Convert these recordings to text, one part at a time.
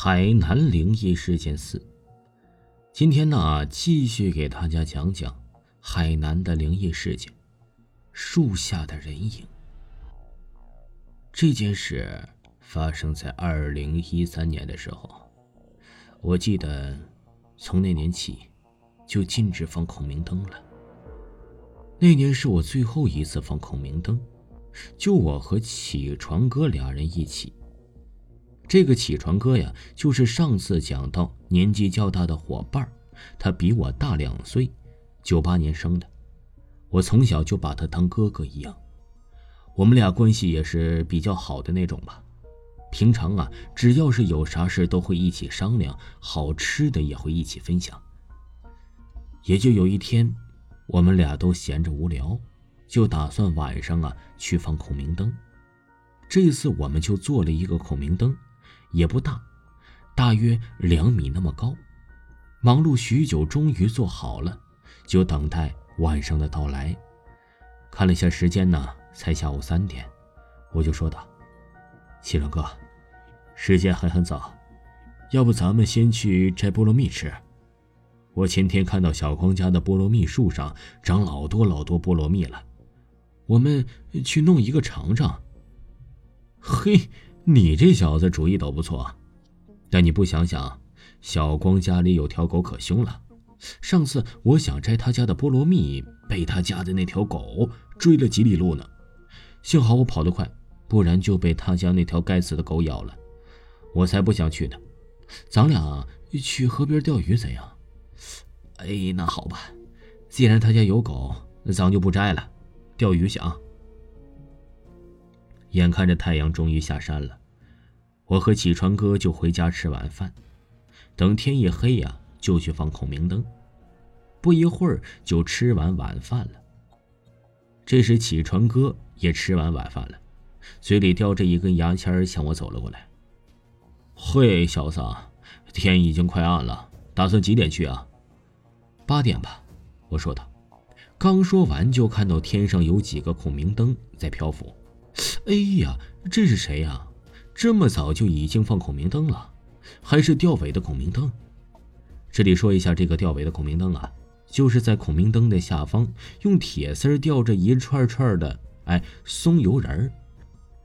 海南灵异事件四。今天呢，继续给大家讲讲海南的灵异事件——树下的人影。这件事发生在二零一三年的时候，我记得从那年起就禁止放孔明灯了。那年是我最后一次放孔明灯，就我和起床哥俩人一起。这个起床哥呀，就是上次讲到年纪较大的伙伴他比我大两岁，九八年生的。我从小就把他当哥哥一样，我们俩关系也是比较好的那种吧。平常啊，只要是有啥事都会一起商量，好吃的也会一起分享。也就有一天，我们俩都闲着无聊，就打算晚上啊去放孔明灯。这次我们就做了一个孔明灯。也不大，大约两米那么高。忙碌许久，终于做好了，就等待晚上的到来。看了一下时间呢，才下午三点，我就说道：“西龙哥，时间还很早，要不咱们先去摘菠萝蜜吃？我前天看到小光家的菠萝蜜树上长老多老多菠萝蜜了，我们去弄一个尝尝。”嘿。你这小子主意倒不错，但你不想想，小光家里有条狗可凶了。上次我想摘他家的菠萝蜜，被他家的那条狗追了几里路呢。幸好我跑得快，不然就被他家那条该死的狗咬了。我才不想去呢。咱俩去河边钓鱼怎样？哎，那好吧，既然他家有狗，那咱就不摘了，钓鱼去啊。眼看着太阳终于下山了，我和起床哥就回家吃晚饭。等天一黑呀，就去放孔明灯。不一会儿就吃完晚饭了。这时起床哥也吃完晚饭了，嘴里叼着一根牙签向我走了过来。嘿，小子，天已经快暗了，打算几点去啊？八点吧，我说道。刚说完，就看到天上有几个孔明灯在漂浮。哎呀，这是谁呀？这么早就已经放孔明灯了，还是吊尾的孔明灯。这里说一下，这个吊尾的孔明灯啊，就是在孔明灯的下方用铁丝吊着一串串的哎松油人，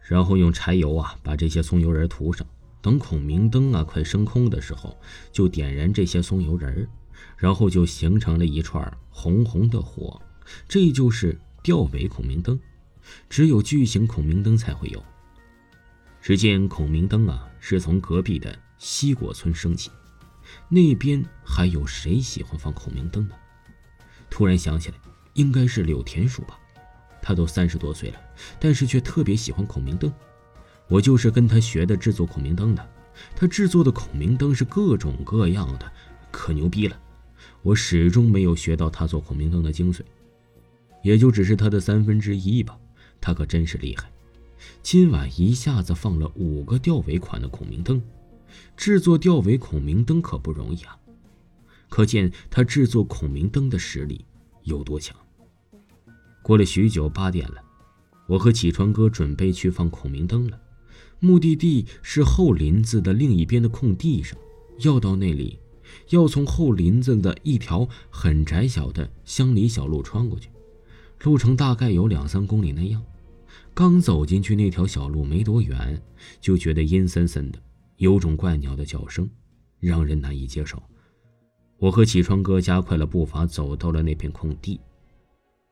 然后用柴油啊把这些松油人涂上，等孔明灯啊快升空的时候，就点燃这些松油人，然后就形成了一串红红的火，这就是吊尾孔明灯。只有巨型孔明灯才会有。只见孔明灯啊，是从隔壁的西果村升起。那边还有谁喜欢放孔明灯呢？突然想起来，应该是柳田鼠吧。他都三十多岁了，但是却特别喜欢孔明灯。我就是跟他学的制作孔明灯的。他制作的孔明灯是各种各样的，可牛逼了。我始终没有学到他做孔明灯的精髓，也就只是他的三分之一吧。他可真是厉害，今晚一下子放了五个吊尾款的孔明灯，制作吊尾孔明灯可不容易啊！可见他制作孔明灯的实力有多强。过了许久，八点了，我和起床哥准备去放孔明灯了。目的地是后林子的另一边的空地上，要到那里，要从后林子的一条很窄小的乡里小路穿过去，路程大概有两三公里那样。刚走进去那条小路没多远，就觉得阴森森的，有种怪鸟的叫声，让人难以接受。我和起床哥加快了步伐，走到了那片空地。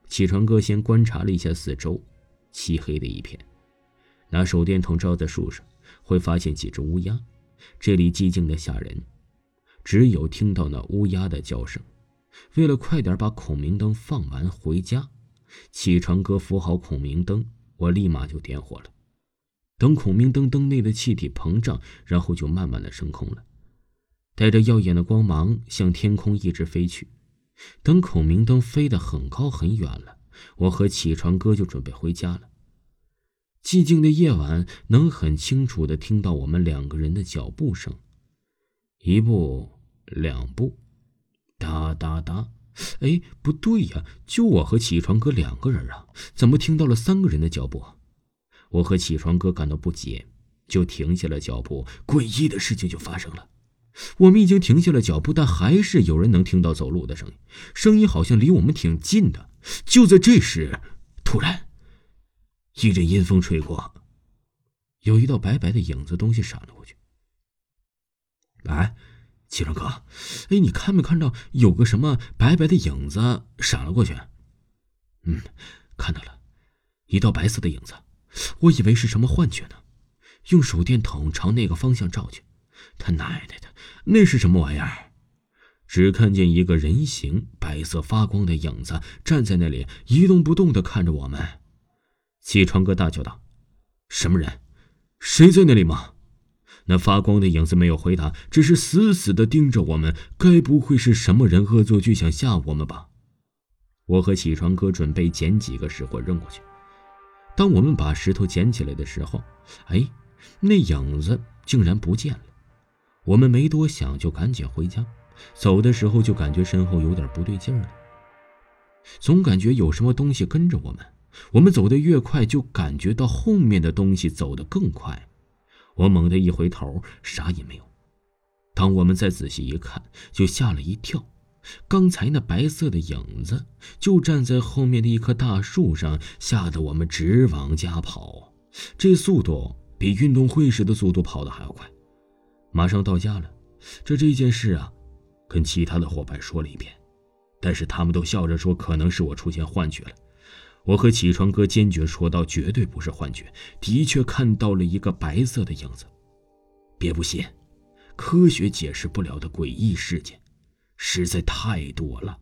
起床哥先观察了一下四周，漆黑的一片。拿手电筒照在树上，会发现几只乌鸦。这里寂静的吓人，只有听到那乌鸦的叫声。为了快点把孔明灯放完回家，起床哥扶好孔明灯。我立马就点火了，等孔明灯灯内的气体膨胀，然后就慢慢的升空了，带着耀眼的光芒向天空一直飞去。等孔明灯飞得很高很远了，我和起床哥就准备回家了。寂静的夜晚能很清楚的听到我们两个人的脚步声，一步两步，哒哒哒。哎，不对呀，就我和起床哥两个人啊，怎么听到了三个人的脚步？我和起床哥感到不解，就停下了脚步，诡异的事情就发生了。我们已经停下了脚步，但还是有人能听到走路的声音，声音好像离我们挺近的。就在这时，突然一阵阴风吹过，有一道白白的影子东西闪了过去。哎，启川哥，哎，你看没看到有个什么白白的影子闪了过去？嗯，看到了，一道白色的影子。我以为是什么幻觉呢，用手电筒朝那个方向照去。他奶奶的，那是什么玩意儿？只看见一个人形、白色发光的影子站在那里，一动不动的看着我们。启川哥大叫道：“什么人？谁在那里吗？”那发光的影子没有回答，只是死死的盯着我们。该不会是什么人恶作剧想吓我们吧？我和启川哥准备捡几个石火扔过去。当我们把石头捡起来的时候，哎，那影子竟然不见了。我们没多想，就赶紧回家。走的时候就感觉身后有点不对劲了，总感觉有什么东西跟着我们。我们走得越快，就感觉到后面的东西走得更快。我猛地一回头，啥也没有。当我们再仔细一看，就吓了一跳。刚才那白色的影子就站在后面的一棵大树上，吓得我们直往家跑。这速度比运动会时的速度跑的还要快。马上到家了，这这件事啊，跟其他的伙伴说了一遍，但是他们都笑着说可能是我出现幻觉了。我和起床哥坚决说道：“绝对不是幻觉，的确看到了一个白色的影子。”别不信，科学解释不了的诡异事件，实在太多了。